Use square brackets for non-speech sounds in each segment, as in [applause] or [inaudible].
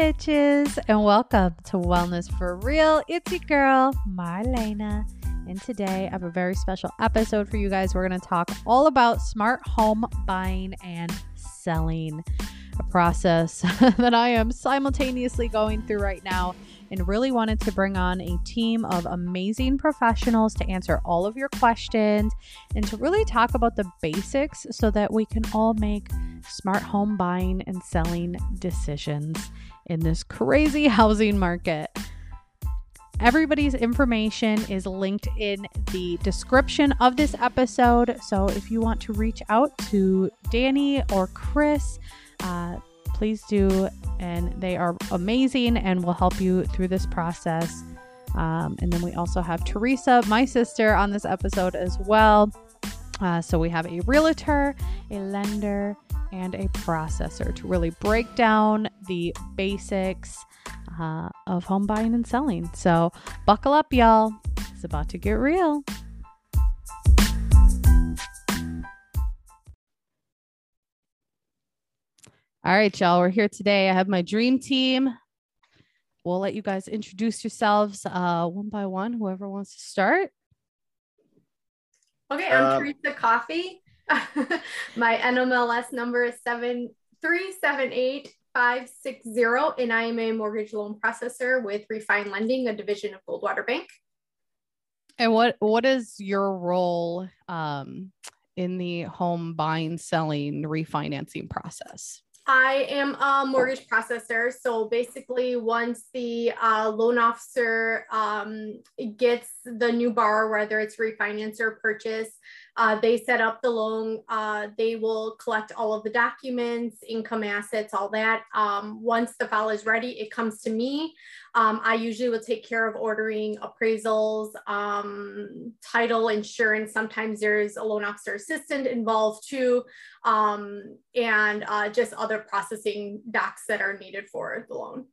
bitches, and welcome to Wellness for Real. It's your girl, Marlena. And today I have a very special episode for you guys. We're going to talk all about smart home buying and selling, a process [laughs] that I am simultaneously going through right now and really wanted to bring on a team of amazing professionals to answer all of your questions and to really talk about the basics so that we can all make smart home buying and selling decisions in this crazy [laughs] housing market. Everybody's information is linked in the description of this episode. So if you want to reach out to Danny or Chris, uh, please do. And they are amazing and will help you through this process. Um, and then we also have Theresa, my sister, on this episode as well. Uh, so we have a realtor, a lender, and a processor to really break down the basics uh, of home buying and selling. So buckle up, y'all. It's about to get real. All right, y'all. We're here today. I have my dream team. We'll let you guys introduce yourselves uh, one by one, whoever wants to start. Okay, I'm um, Theresa Coffee. [laughs] my NMLS number is seven three seven eight five six zero, and I am a mortgage loan processor with Refined Lending, a division of Goldwater Bank. And what what is your role um, in the home buying, selling, refinancing process? I am a mortgage processor. So basically, once the uh, loan officer um, gets the new borrower, whether it's refinance or purchase, uh, they set up the loan. Uh, they will collect all of the documents, income assets, all that. Um, once the file is ready, it comes to me. Um, I usually will take care of ordering appraisals, um, title, insurance. Sometimes there's a loan officer assistant involved too, um, and uh, just other processing docs that are needed for the loan.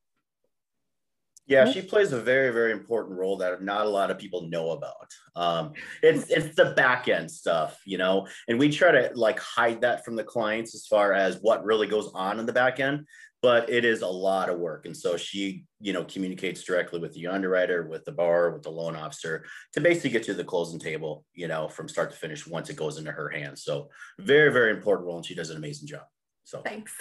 Yeah, she plays a very, very important role that not a lot of people know about. Um, it's it's the back end stuff, you know, and we try to like hide that from the clients as far as what really goes on in the back end. But it is a lot of work, and so she, you know, communicates directly with the underwriter, with the borrower, with the loan officer to basically get to the closing table, you know, from start to finish once it goes into her hands. So very, very important role, and she does an amazing job. So thanks.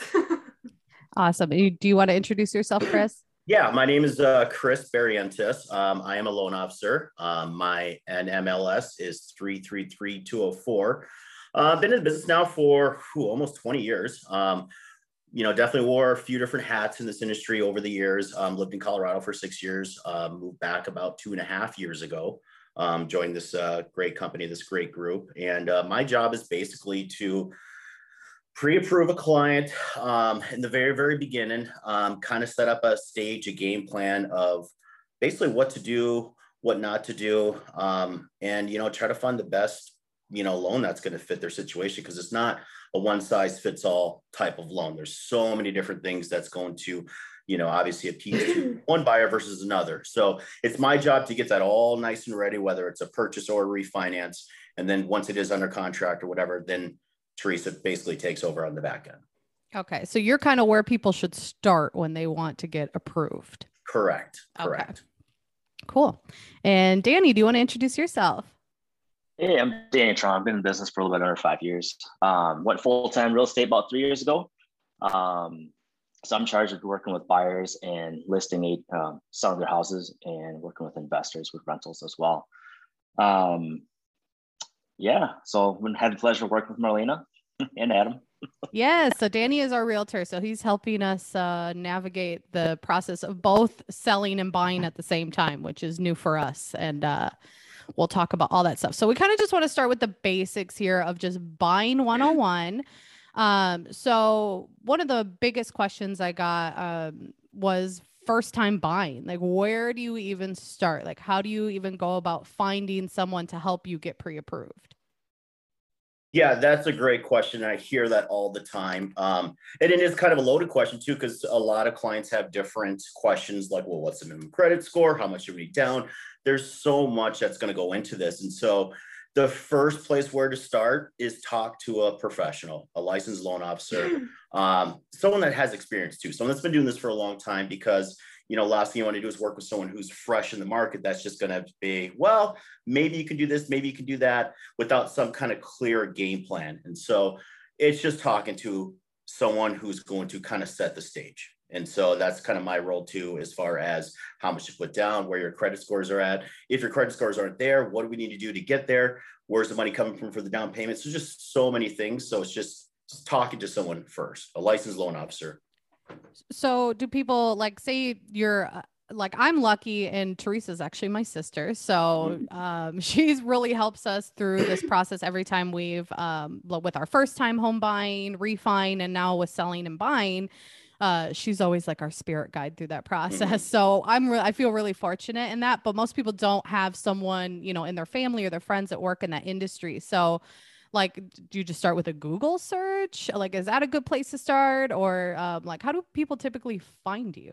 [laughs] awesome. Do you want to introduce yourself, Chris? Yeah, my name is uh, Chris Barrientes. Um, I am a loan officer. Um, my NMLS is 333204. Uh, I've been in business now for whew, almost 20 years. Um, you know, definitely wore a few different hats in this industry over the years. Um, lived in Colorado for six years, uh, moved back about two and a half years ago, um, joined this uh, great company, this great group. And uh, my job is basically to pre-approve a client um, in the very very beginning um, kind of set up a stage a game plan of basically what to do what not to do um, and you know try to find the best you know loan that's going to fit their situation because it's not a one size fits all type of loan. There's so many different things that's going to you know obviously appeal [clears throat] to one buyer versus another. So it's my job to get that all nice and ready whether it's a purchase or a refinance and then once it is under contract or whatever then Theresa basically takes over on the back end. Okay. So you're kind of where people should start when they want to get approved. Correct. Correct. Okay. Cool. And Danny, do you want to introduce yourself? Hey, I'm Danny Truong. I've been in business for a little bit under five years. Um, went full time real estate about three years ago. Um, so I'm charged with working with buyers and listing, eight, um, selling their houses and working with investors with rentals as well. Um, yeah, so we had the pleasure of working with Marlena [laughs] and Adam. [laughs] yes, so Danny is our realtor, so he's helping us uh, navigate the process of both selling and buying at the same time, which is new for us, and uh, we'll talk about all that stuff. So we kind of just want to start with the basics here of just buying 101. Um, so one of the biggest questions I got um, was first time buying? Like where do you even start? Like how do you even go about finding someone to help you get pre-approved? Yeah that's a great question. I hear that all the time. Um, and it is kind of a loaded question too because a lot of clients have different questions like well what's the minimum credit score? How much do we down? There's so much that's going to go into this. And so the first place where to start is talk to a professional, a licensed loan officer, um, someone that has experience too, someone that's been doing this for a long time because you know, last thing you want to do is work with someone who's fresh in the market. That's just going to be, well, maybe you can do this, maybe you can do that without some kind of clear game plan. And so it's just talking to someone who's going to kind of set the stage. And so that's kind of my role too, as far as how much to put down, where your credit scores are at. If your credit scores aren't there, what do we need to do to get there? Where's the money coming from for the down payments? There's just so many things. So it's just, just talking to someone first, a licensed loan officer. So do people like say you're uh, like I'm lucky and Theresa's actually my sister. So Mm-hmm. um, [laughs] she's really helps us through this process every time we've um, with our first time home buying, refine, and now with selling and buying. Uh, she's always like our spirit guide through that process. Mm-hmm. [laughs] So I'm re- I feel really fortunate in that. But most people don't have someone you know in their family or their friends that work in that industry. So like do you just start with a google search like is that a good place to start or um, like how do people typically find you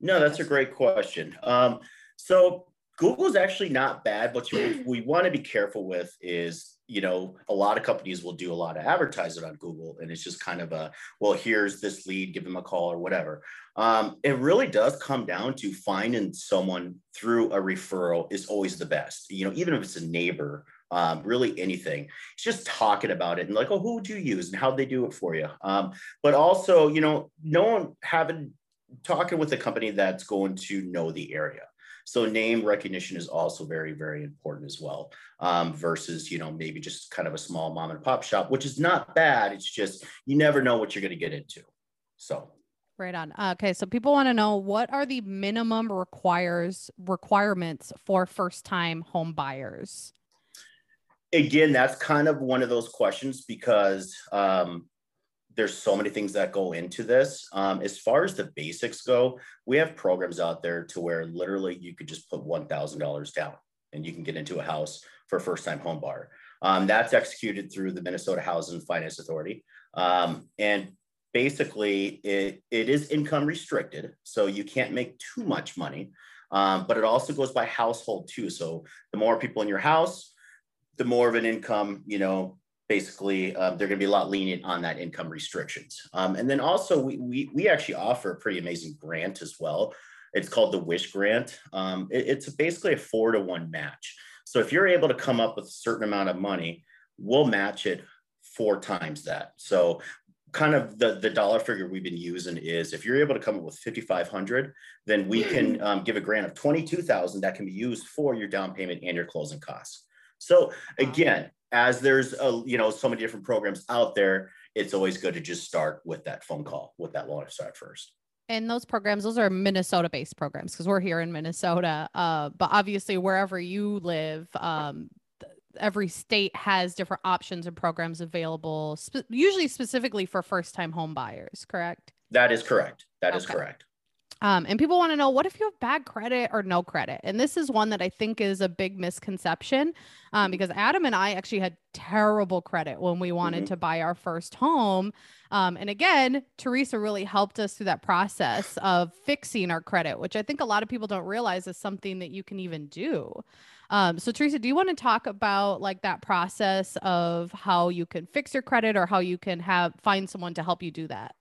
No, that's a great question. Um, so Google is actually not bad, but you, we want to be careful with is, you know, a lot of companies will do a lot of advertising on Google, and it's just kind of a, well, here's this lead, give them a call or whatever. Um, it really does come down to finding someone through a referral is always the best. You know, even if it's a neighbor, um, really anything. It's just talking about it and like, oh, who would you use and how'd they do it for you? Um, but also, you know, no one having talking with a company that's going to know the area. So name recognition is also very, very important as well. Um, versus, you know, maybe just kind of a small mom and pop shop, which is not bad. It's just you never know what you're going to get into. So right on okay so people want to know what are the minimum requires requirements for first time home buyers again, that's kind of one of those questions because um, there's so many things that go into this. Um, as far as the basics go, we have programs out there to where literally you could just put $1,000 down and you can get into a house for a first time home buyer. Um, that's executed through the Minnesota Housing Finance Authority. Um, and basically, it, it is income restricted. So you can't make too much money. Um, but it also goes by household too. So the more people in your house, the more of an income, you know, basically um, they're going to be a lot lenient on that income restrictions. Um, and then also we, we, we actually offer a pretty amazing grant as well. It's called the Wish Grant. Um, it, it's basically a four to one match. So if you're able to come up with a certain amount of money, we'll match it four times that. So kind of the, the dollar figure we've been using is if you're able to come up with 5,500, then we can um, give a grant of 22,000 that can be used for your down payment and your closing costs. So again, as there's a, you know so many different programs out there, it's always good to just start with that phone call with that start first. and those programs those are minnesota based programs because we're here in minnesota uh, but obviously wherever you live um, every state has different options and programs available spe- usually specifically for first time home buyers correct That is correct. That is Okay. correct. Um, and people want to know what if you have bad credit or no credit? And this is one that I think is a big misconception um, because Adam and I actually had terrible credit when we wanted Mhm. to buy our first home. Um, and again, Theresa really helped us through that process of fixing our credit, which I think a lot of people don't realize is something that you can even do. Um, so Theresa, do you want to talk about like that process of how you can fix your credit or how you can have find someone to help you do that?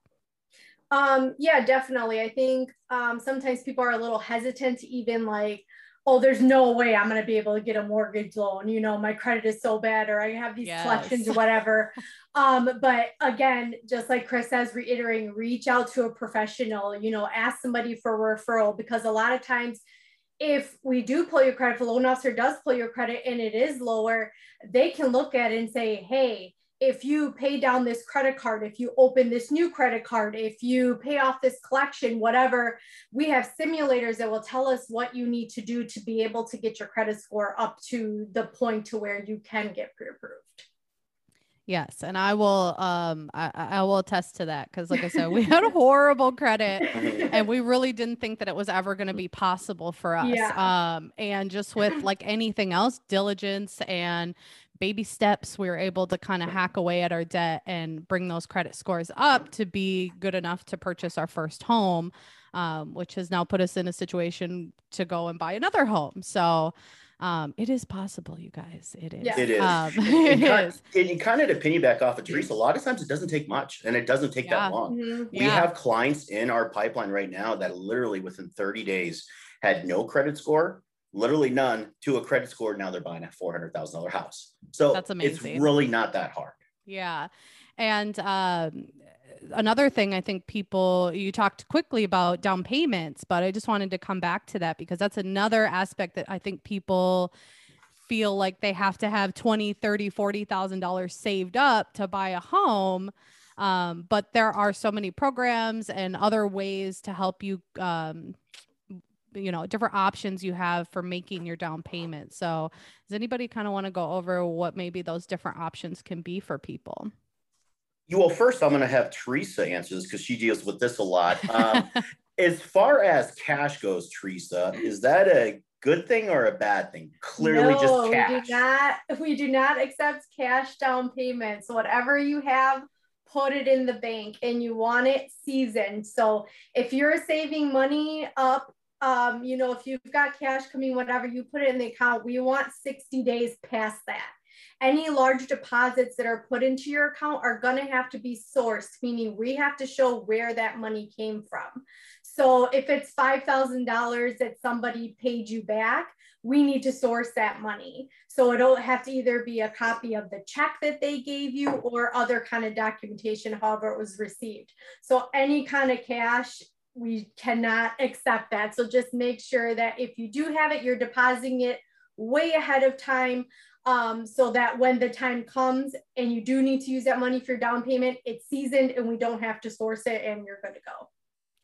Um, yeah, definitely. I think um, sometimes people are a little hesitant to even like, oh, there's no way I'm going to be able to get a mortgage loan. You know, my credit is so bad, or I have these Yes. collections or [laughs] whatever. um, but again, just like Chris says, reiterating, reach out to a professional. You know, ask somebody for a referral because a lot of times. If we do pull your credit, if a loan officer does pull your credit and it is lower, they can look at it and say, hey, if you pay down this credit card, if you open this new credit card, if you pay off this collection, whatever, we have simulators that will tell us what you need to do to be able to get your credit score up to the point to where you can get pre-approved. Yes, and I will um I, I I will attest to that because like I said, we [laughs] had horrible credit [laughs] and we really didn't think that it was ever going to be possible for us. Yeah. Um and just with like anything else, diligence and baby steps, we were able to kind of hack away at our debt and bring those credit scores up to be good enough to purchase our first home, um, which has now put us in a situation to go and buy another home. So um, it is possible, you guys. It is. Yeah. It is. Um, and, [laughs] it kind, is. and you kind of to piggyback off of Theresa, a lot of times it doesn't take much and it doesn't take Yeah. that long. Mhm. We Yeah. have clients in our pipeline right now that literally within 30 days had no credit score, literally none, to a credit score. Now they're buying a $400,000 house. So That's amazing. it's really not that hard. Yeah. And um, another thing I think people, you talked quickly about down payments, but I just wanted to come back to that because that's another aspect that I think people feel like they have to have 20, 30, 40,000 dollars saved up to buy a home. Um, but there are so many programs and other ways to help you um, you know different options you have for making your down payment so does anybody kind of want to go over what maybe those different options can be for people You well, first I'm going to have Theresa answer this because she deals with this a lot. Um, [laughs] as far as cash goes, Theresa, is that a good thing or a bad thing? Clearly, no, just we cash. do not. We do not accept cash down payments. Whatever you have, put it in the bank, and you want it seasoned. So if you're saving money up, um, you know, if you've got cash coming, whatever, you put it in the account. We want 60 days past that. Any large deposits that are put into your account are going to have to be sourced, meaning we have to show where that money came from. So if it's $5,000 that somebody paid you back, we need to source that money. So it'll have to either be a copy of the check that they gave you or other kind of documentation, however it was received. So any kind of cash, we cannot accept that. So just make sure that if you do have it, you're depositing it way ahead of time um, so that when the time comes and you do need to use that money for your down payment, it's seasoned and we don't have to source it and you're good to go.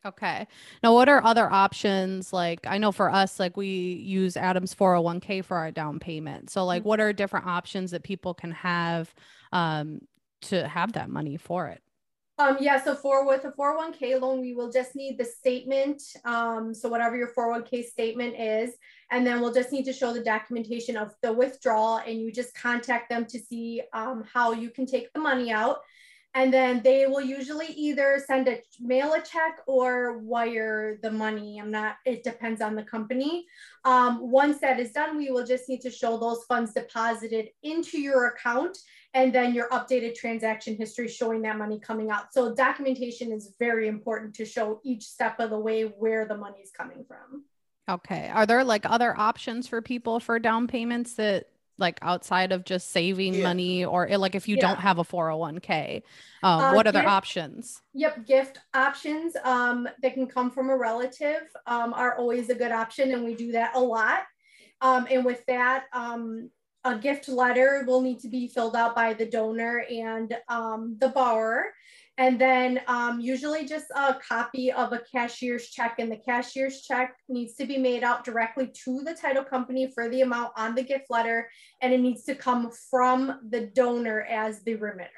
Okay. Now, what are other options? Like, I know for us, like we use Adam's 401k for our down payment. So, like, what are different options that people can have um, to have that money for it? Um, yeah, so for with a 401k loan, we will just need the statement. Um, so whatever your 401k statement is, and then we'll just need to show the documentation of the withdrawal and you just contact them to see um, how you can take the money out. And then they will usually either send a mail a check or wire the money. I'm not, it depends on the company. Um, once that is done, we will just need to show those funds deposited into your account and then your updated transaction history showing that money coming out. So documentation is very important to show each step of the way where the money is coming from. Okay. Are there like other options for people for down payments that like outside of just saving Yeah. money or eh, like if you Yeah. don't have a 401k, um, Uh, what other gift- options? Yep, gift options um, that can come from a relative um, are always a good option, and we do that a lot. Um, and with that, um, a gift letter will need to be filled out by the donor and um, the borrower. And then um, usually just a copy of a cashier's check, and the cashier's check needs to be made out directly to the title company for the amount on the gift letter, and it needs to come from the donor as the remitter.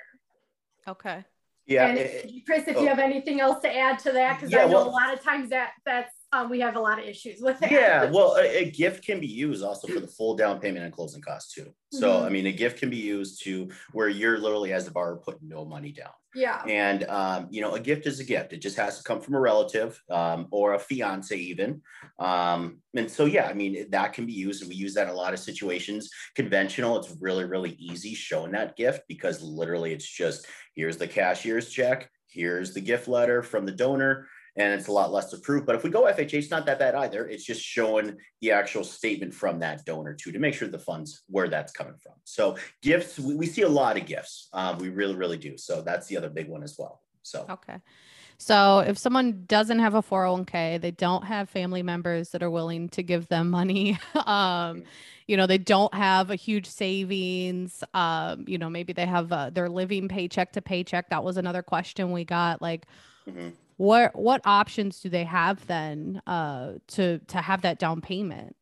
Okay. Yeah. and it- if- Chris, if oh. you have anything else to add to that, because Yeah, I know well- a lot of times that that's um, we have a lot of issues with that. Yeah, [laughs] well, a, a gift can be used also for the full down payment and closing costs too. So, Mhm. I mean, a gift can be used to where you're literally as the borrower putting no money down. yeah, And um, you know, a gift is a gift. It just has to come from a relative um, or a fiance, even. Um, and so, yeah, I mean, that can be used, and we use that in a lot of situations. Conventional, it's really, really easy showing that gift because literally, it's just here's the cashier's check, here's the gift letter from the donor, and it's a lot less to prove. But if we go FHA, it's not that bad either. It's just showing the actual statement from that donor too to make sure the funds where that's coming from. So gifts, we, we see a lot of gifts. Um, we really, really do. So that's the other big one as well. So Okay. So if someone doesn't have a 401k, they don't have family members that are willing to give them money. [laughs] um, you know, they don't have a huge savings. Um, you know, maybe they have uh, their living paycheck to paycheck. That was another question we got. Like, mhm. What what options do they have then uh, to to have that down payment?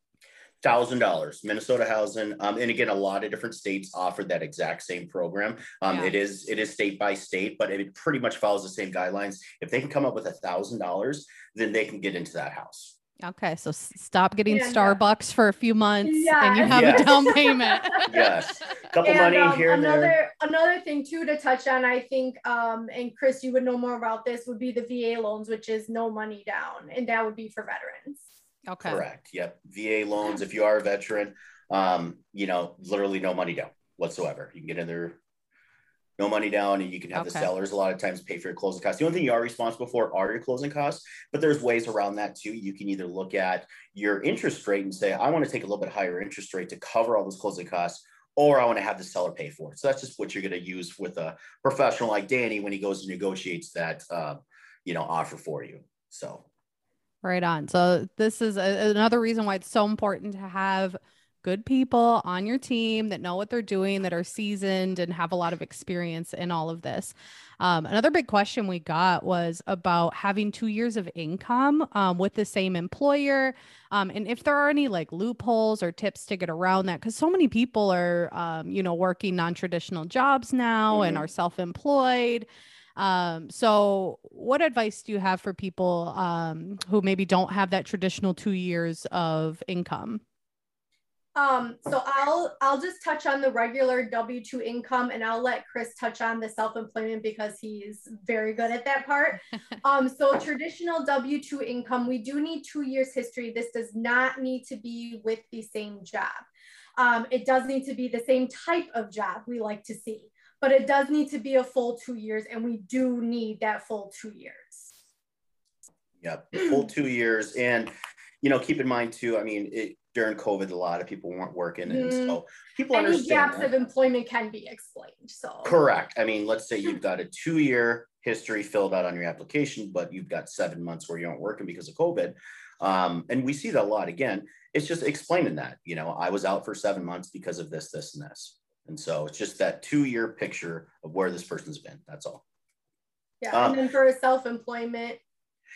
thousand dollars minnesota housing um, and again a lot of different states offer that exact same program um, Yeah. it is it is state by state but it pretty much follows the same guidelines if they can come up with a thousand dollars then they can get into that house Okay, so s- stop getting And, uh, Starbucks for a few months, and you have Yes. a down [laughs] payment. yes couple and money um, here and another there another thing too to touch on, I think, um, and Chris, you would know more about this, would be the VA loans, which is no money down, and that would be for veterans. Okay. correct yep va loans if you are a veteran Um, you know, literally no money down whatsoever. You can get in there, no money down, and you can have okay. the sellers a lot of times pay for your closing costs. The only thing you are responsible for are your closing costs, but there's ways around that too. You can either look at your interest rate and say, I want to take a little bit higher interest rate to cover all those closing costs, or I want to have the seller pay for it. So that's just what you're going to use with a professional like Danny when he goes and negotiates that, uh, you know, offer for you. So. Right on. So this is a, another reason why it's so important to have good people on your team that know what they're doing, that are seasoned and have a lot of experience in all of this. Um, another big question we got was about having two years of income um, with the same employer. Um, and if there are any like loopholes or tips to get around that, because so many people are, um, you know, working non traditional jobs now mm-hmm. and are self employed. Um, so what advice do you have for people um, who maybe don't have that traditional two years of income? Um, so I'll I'll just touch on the regular W two income, and I'll let Chris touch on the self employment because he's very good at that part. [laughs] um, so traditional W two income, we do need two years history. This does not need to be with the same job. Um, it does need to be the same type of job we like to see, but it does need to be a full two years, and we do need that full two years. Yep, full two years, and you know, keep in mind too. I mean, it, during COVID, a lot of people weren't working, and mm. so people Any understand gaps that. of employment can be explained. So correct. I mean, let's say you've [laughs] got a two-year history filled out on your application, but you've got seven months where you aren't working because of COVID, um, and we see that a lot. Again, it's just explaining that. You know, I was out for seven months because of this, this, and this, and so it's just that two-year picture of where this person's been. That's all. Yeah, um, and then for self-employment,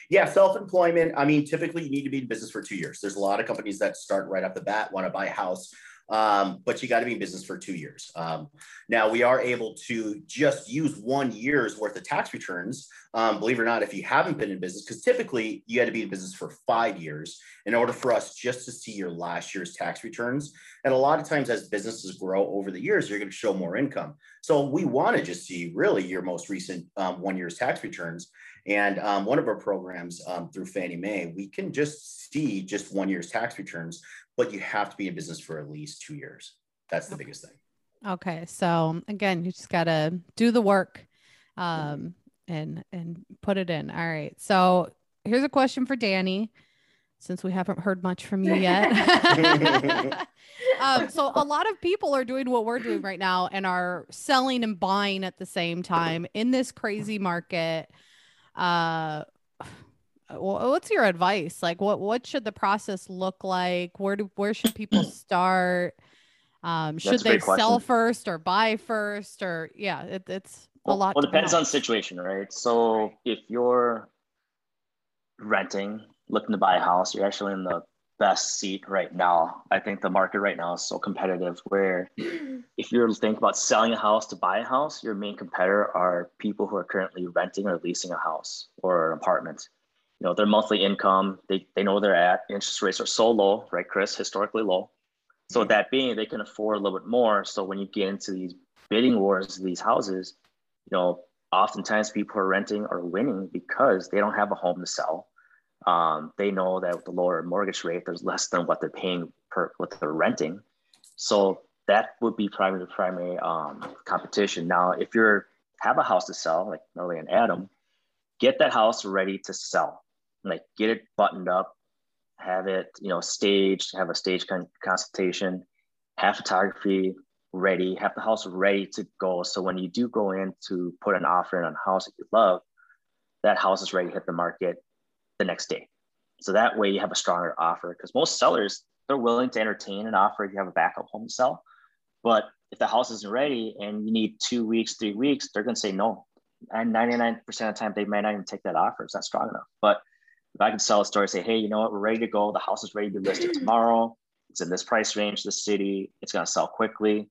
yeah, self-employment. I mean, typically you need to be in business for two years. There's a lot of companies that start right off the bat, want to buy a house, um, but you got to be in business for two years. Um, now we are able to just use one year's worth of tax returns. Um, believe it or not, if you haven't been in business, because typically you had to be in business for five years in order for us just to see your last year's tax returns. And a lot of times, as businesses grow over the years, you're going to show more income. So we want to just see really your most recent um, one year's tax returns. And um, one of our programs um, through Fannie Mae, we can just see just one year's tax returns, but you have to be in business for at least two years. That's the biggest thing. Okay. So again, you just got to do the work um, and, and put it in. All right. So here's a question for Danny, since we haven't heard much from you yet. [laughs] um, so a lot of people are doing what we're doing right now and are selling and buying at the same time in this crazy market uh what's your advice? Like what what should the process look like? Where do where should people [clears throat] start? Um should they sell first or buy first or yeah it, it's a lot well, depends on situation right? So if you're renting looking to buy a house you're actually in the best seat right now. I think the market right now is so competitive where [clears throat] if you're thinking about selling a house to buy a house, your main competitor are people who are currently renting or leasing a house or an apartment. You know, their monthly income, they, they know they're at. Interest rates are so low, right, Chris? Historically low. So that being, they can afford a little bit more. So when you get into these bidding wars, these houses, you know, oftentimes people who are renting are winning because they don't have a home to sell um, they know that with the lower mortgage rate, there's less than what they're paying per what they're renting. So that would be primary primary um, competition. Now, if you're have a house to sell, like Marley and Adam, get that house ready to sell. Like get it buttoned up, have it you know staged, have a stage con- consultation, have photography ready, have the house ready to go. So when you do go in to put an offer in on a house that you love, that house is ready to hit the market the next day. So that way you have a stronger offer because most sellers, they're willing to entertain an offer if you have a backup home to sell. But if the house isn't ready and you need two weeks, three weeks, they're going to say no. And 99% of the time, they might not even take that offer. It's not strong enough. But if I can sell a story, say, hey, you know what, we're ready to go. The house is ready to be listed tomorrow. It's in this price range, the city. It's going to sell quickly.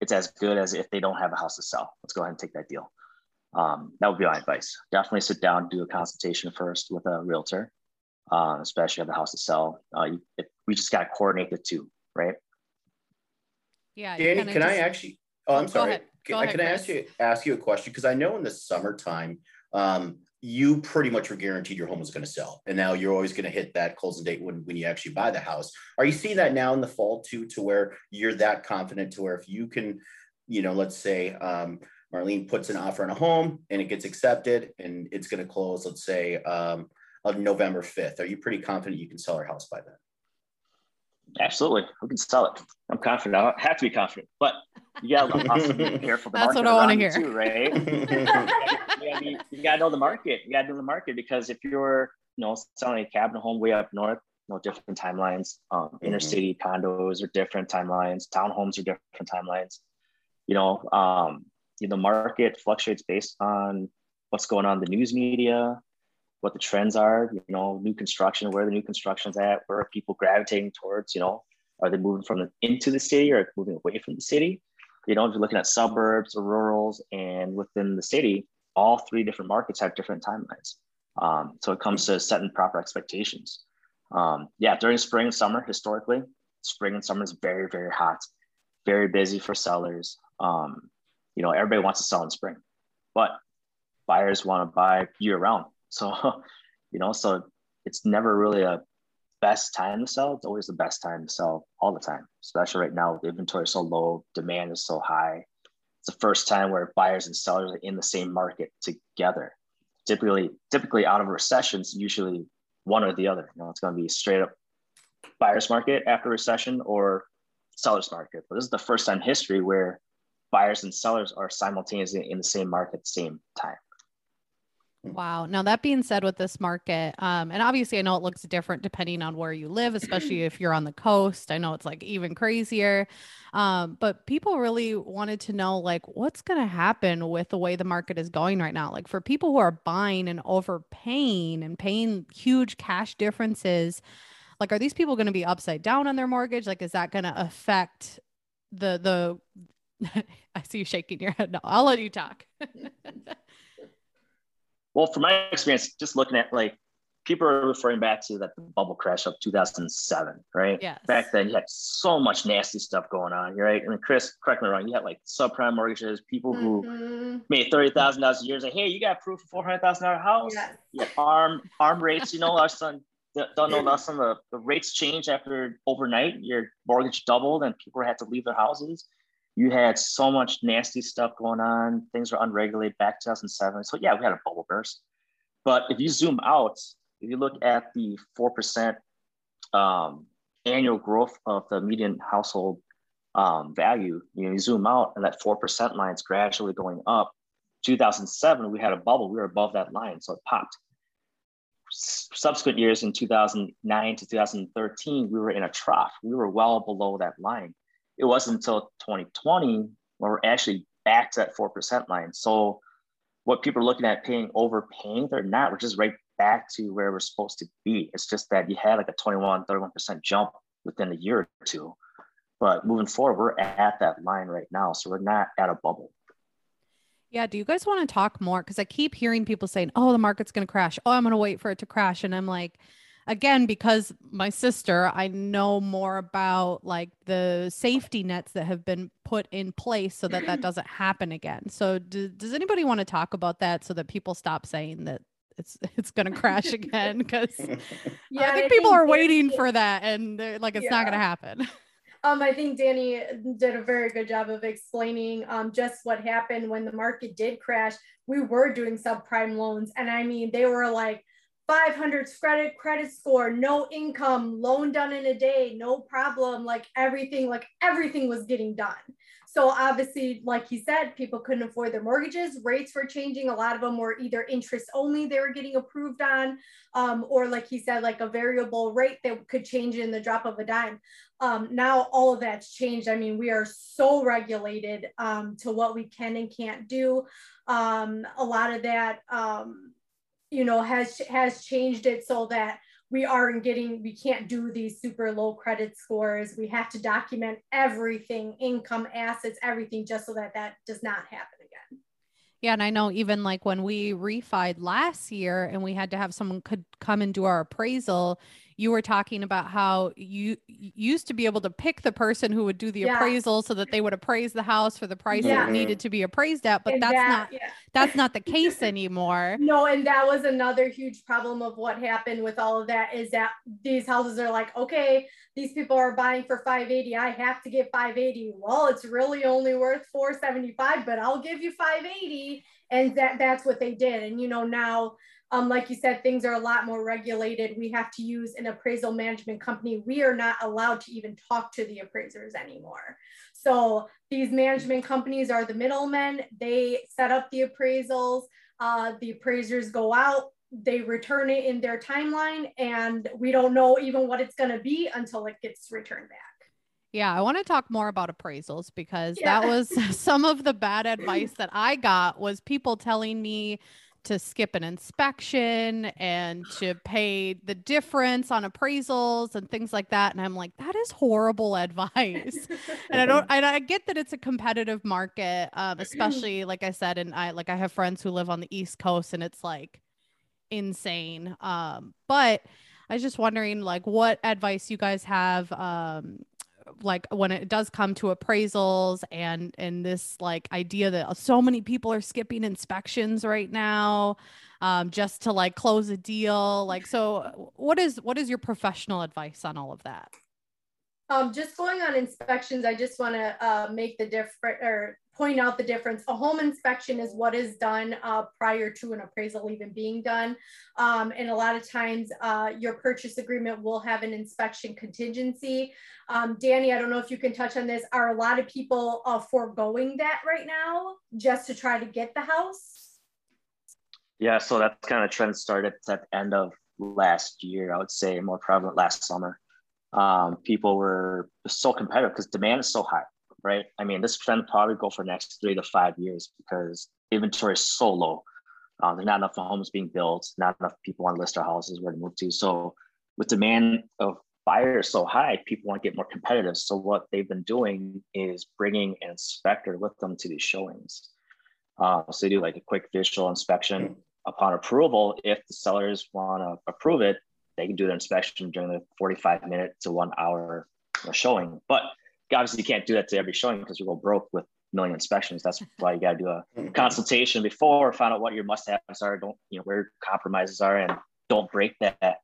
It's as good as if they don't have a house to sell. Let's go ahead and take that deal um, that would be my advice. Definitely sit down, do a consultation first with a realtor, uh, especially if the house to sell. Uh, you, it, we just got to coordinate the two, right? Yeah. Danny, can just... I actually? Oh, I'm sorry. Go ahead. Go can, ahead, can I ask you ask you a question? Because I know in the summertime, um, you pretty much were guaranteed your home was going to sell. And now you're always going to hit that closing date when, when you actually buy the house. Are you seeing that now in the fall too, to where you're that confident to where if you can, you know, let's say um, Marlene puts an offer on a home and it gets accepted and it's going to close, let's say um, on November 5th. Are you pretty confident you can sell our house by then? Absolutely. We can sell it. I'm confident. I have to be confident, but you gotta also be careful. The [laughs] That's what I want to hear. Too, right? [laughs] you, gotta be, you gotta know the market. You gotta know the market because if you're, you know, selling a cabin home way up north, you know, different timelines. Um, mm-hmm. Inner city condos are different timelines. Townhomes are different timelines. You know, um, you know, the market fluctuates based on what's going on in the news media, what the trends are, you know, new construction, where the new construction's at, where are people gravitating towards, you know, are they moving from the, into the city or moving away from the city? You know, if you're looking at suburbs or rurals and within the city, all three different markets have different timelines. Um, so it comes to setting proper expectations. Um, yeah, during spring and summer, historically, spring and summer is very, very hot, very busy for sellers. Um, you know, everybody wants to sell in spring, but buyers want to buy year round. [laughs] So, you know, so it's never really a best time to sell. It's always the best time to sell all the time, especially right now with inventory is so low, demand is so high. It's the first time where buyers and sellers are in the same market together. Typically, typically out of recessions, usually one or the other. You know, it's going to be straight up buyer's market after recession or seller's market. But this is the first time in history where buyers and sellers are simultaneously in the same market at the same time. Wow. Now, that being said, with this market, um, and obviously, I know it looks different depending on where you live, especially if you're on the coast. I know it's like even crazier. Um, but people really wanted to know, like, what's going to happen with the way the market is going right now? Like, for people who are buying and overpaying and paying huge cash differences, like, are these people going to be upside down on their mortgage? Like, is that going to affect the, the, [laughs] I see you shaking your head. No, I'll let you talk. [laughs] Well, from my experience, just looking at like people are referring back to that bubble crash of 2007, right? Yeah. Back then, you had so much nasty stuff going on, right? And Chris, correct me wrong, you had like subprime mortgages, people who mm-hmm. made thirty thousand dollars a year. Like, hey, you got proof of four hundred thousand dollar house? Yeah. Yeah. Arm arm rates. You know, our son don't know less than the, the rates change after overnight. Your mortgage doubled, and people had to leave their houses you had so much nasty stuff going on. Things were unregulated back 2007. So yeah, we had a bubble burst. But if you zoom out, if you look at the 4% um, annual growth of the median household um, value, you know, you zoom out and that 4% line is gradually going up. 2007, we had a bubble. We were above that line, so it popped. S- subsequent years in 2009 to 2013, we were in a trough. We were well below that line it wasn't until 2020 when we're actually back to that 4% line. So what people are looking at paying overpaying, they're not. We're just right back to where we're supposed to be. It's just that you had like a 21, 31% jump within a year or two. But moving forward, we're at that line right now. So we're not at a bubble. Yeah. Do you guys want to talk more? Because I keep hearing people saying, oh, the market's going to crash. Oh, I'm going to wait for it to crash. And I'm like, again because my sister i know more about like the safety nets that have been put in place so that that [clears throat] doesn't happen again so do, does anybody want to talk about that so that people stop saying that it's [laughs] it's going to crash [laughs] again because [laughs] yeah, i think I people think are waiting for that and like it's yeah. not going to happen um, I think Danny did a very good job of explaining um, just what happened when the market did crash. We were doing subprime loans, and I mean, they were like 500 credit credit score, no income, loan done in a day, no problem. Like everything, like everything was getting done. So obviously, like he said, people couldn't afford their mortgages. Rates were changing. A lot of them were either interest only they were getting approved on, um, or like he said, like a variable rate that could change in the drop of a dime. Um, now all of that's changed. I mean, we are so regulated um, to what we can and can't do. Um, a lot of that um, you know has has changed it so that we aren't getting we can't do these super low credit scores. We have to document everything income assets everything just so that that does not happen again. Yeah and i know even like when we refied last year and we had to have someone could come and do our appraisal you were talking about how you used to be able to pick the person who would do the Yeah. appraisal so that they would appraise the house for the price Yeah. that it needed to be appraised at, but And that's that- not yeah. that's not the [laughs] case anymore. No, and that was another huge problem of what happened with all of that is that these houses are like, okay, these people are buying for 580. I have to get 580. Well, it's really only worth 475, but I'll give you 580. And that that's what they did. And you know, now um, like you said, things are a lot more regulated. We have to use an appraisal management company. We are not allowed to even talk to the appraisers anymore. So these management companies are the middlemen. They set up the appraisals. Uh, the appraisers go out, they return it in their timeline, and we don't know even what it's going to be until it gets returned back. Yeah, I want to talk more about appraisals because Yeah. that was [laughs] some of the bad advice that I got was people telling me to skip an inspection and to pay the difference on appraisals and things like that and I'm like that is horrible [laughs] advice. and I don't and I get that it's a competitive market um [clears throat] especially like I said and I like I have friends who live on the East Coast and it's like insane. Um but I was just wondering like what advice you guys have um like when it does come to appraisals and and this like idea that so many people are skipping inspections right now um just to like close a deal like so what is what is your professional advice on all of that? Um, just going on inspections, I just want to uh, make the different or point out the difference. A home inspection is what is done uh, prior to an appraisal even being done. Um, and a lot of times uh, your purchase agreement will have an inspection contingency. Um, Danny, I don't know if you can touch on this. Are a lot of people uh, foregoing that right now just to try to get the house? Yeah, so that kind of trend started at the end of last year. I would say more prevalent last summer. Um, people were so competitive because demand is so high, right? I mean, this trend probably go for next three to five years because inventory is so low. Uh, there's not enough homes being built, not enough people want to list their houses where to move to. So with demand of buyers so high, people want to get more competitive. So what they've been doing is bringing an inspector with them to these showings. Uh, so they do like a quick visual inspection upon approval, if the sellers want to approve it, they can do the inspection during the 45 minute to one hour showing. But obviously, you can't do that to every showing because you go broke with million inspections. That's mm-hmm. why you got to do a mm-hmm. consultation before, find out what your must haves are, don't, you know, where compromises are, and don't break that.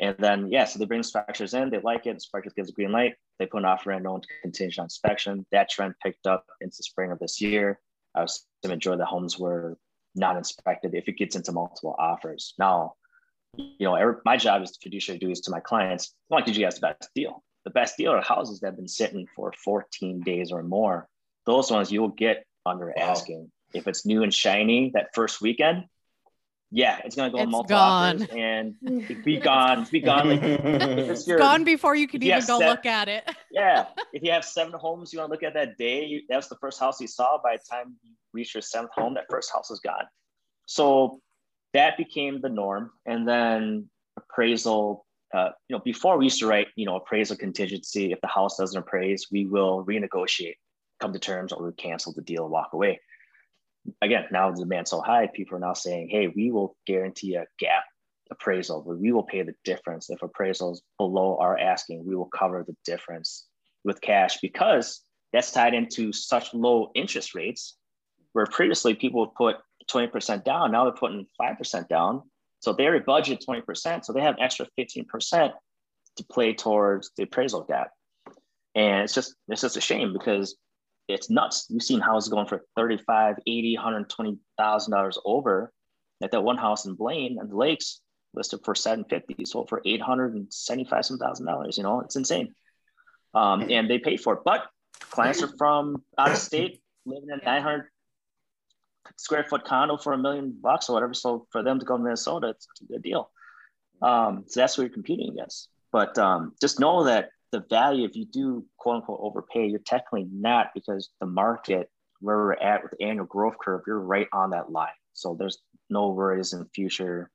And then, yeah, so they bring inspectors in, they like it, inspectors gives a green light, they put an offer in, known to contingent on inspection. That trend picked up into spring of this year. I was to enjoy the homes were not inspected if it gets into multiple offers. Now, you know, every, my job is to fiduciary duties to my clients. I want to give you guys the best deal. The best deal are houses that have been sitting for 14 days or more. Those ones you will get under Wow. asking. If it's new and shiny that first weekend, yeah, it's gonna go in It's multiple gone. offers and [laughs] be gone, be gone. Like [laughs] if it's it's your, gone before you could if you even go set- look at it [laughs] yeah, if you have seven homes you want to look at that day, you, that's the first house you saw. By the time you reach your seventh home, that first house is gone. So that became the norm. And then appraisal, uh, you know, before we used to write, you know, appraisal contingency. If the house doesn't appraise, we will renegotiate, come to terms, or we cancel the deal walk away. Again, now the demand's so high, people are now saying, hey, we will guarantee a gap appraisal, but we will pay the difference. If appraisal is below our asking, we will cover the difference with cash because that's tied into such low interest rates where previously people would put 20% down. Now they're putting 5% down. So they already budget 20%. So they have extra 15% to play towards the appraisal gap. And it's just, it's just a shame because it's nuts. We've seen houses going for 35, 80, $120,000 over. Like that one house in Blaine and the lakes listed for 750, sold for 875 some thousand dollars. You know, it's insane. Um, and they pay for it. But clients are from out of state, living in 900 square foot condo for a million bucks or whatever. So for them to go to Minnesota, it's a good deal. Um, so that's what you're competing against. But um, just know that the value, if you do quote unquote overpay, you're technically not because the market where we're at with the annual growth curve, you're right on that line. So there's no worries in future,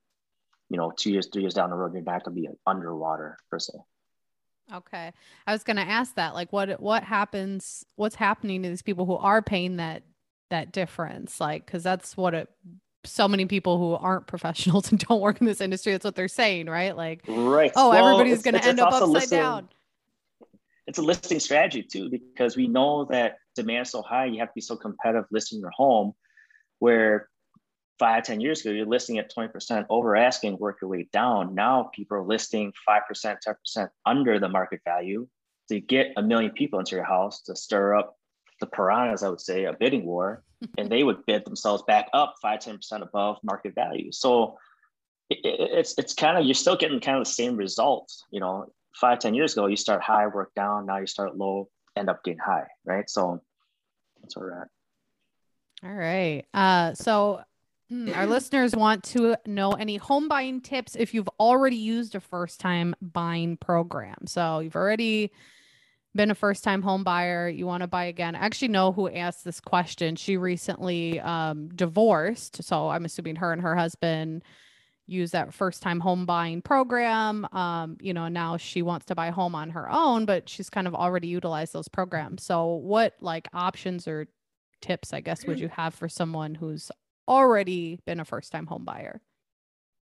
you know, two years, three years down the road, you're not going to be underwater per se. okay i was going to ask that like what what happens what's happening to these people who are paying that that difference like because that's what it so many people who aren't professionals [laughs] and don't work in this industry. That's what they're saying, right? Like, right. oh, Well, everybody's going to end up upside listing- down. It's a listing strategy too, because we know that demand is so high, you have to be so competitive listing your home where five, 10 years ago, you're listing at 20% over asking, work your way down. Now people are listing 5%, 10% under the market value to get a million people into your house to stir up the piranhas, I would say, a bidding war, [laughs] and they would bid themselves back up 5, 10% above market value. So it, it- it's it's kind of you're still getting kind of the same results. You know, five, 10 years ago, you start high, work down, now you start low, end up getting high, right? So that's where we're at. All right. Uh, so hmm, our [clears throat] listeners want to know any home buying tips if you've already used a first time buying program. So you've already been a first time home buyer, you want to buy again. I actually know who asked this question. She recently um, divorced. So I'm assuming her and her husband use that first time home buying program. Um, you know, now she wants to buy a home on her own, but she's kind of already utilized those programs. So what like options or tips, I guess, would you have for someone who's already been a first time home buyer?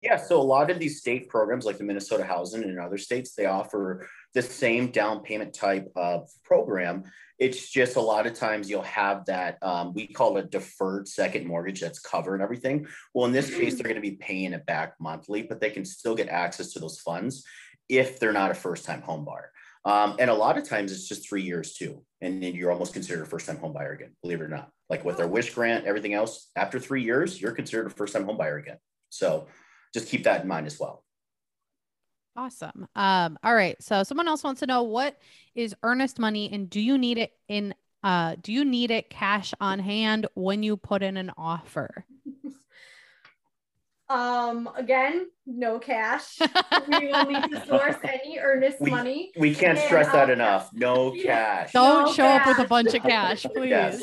Yeah, so a lot of these state programs, like the Minnesota Housing and other states, they offer the same down payment type of program. It's just a lot of times you'll have that um, we call it deferred second mortgage that's covering everything. Well, in this case, they're going to be paying it back monthly, but they can still get access to those funds if they're not a first time home buyer. Um, and a lot of times it's just three years too, and then you're almost considered a first time home buyer again, believe it or not. Like with their WISH grant, everything else, after three years, you're considered a first time home buyer again. So just keep that in mind as well. Awesome. Um, all right. So someone else wants to know what is earnest money and do you need it in uh do you need it cash on hand when you put in an offer? [laughs] Um, again, no cash. [laughs] we will need to source any earnest We- money. We can't And stress that I'll- enough. No [laughs] cash. Don't No show up with a bunch of cash, please.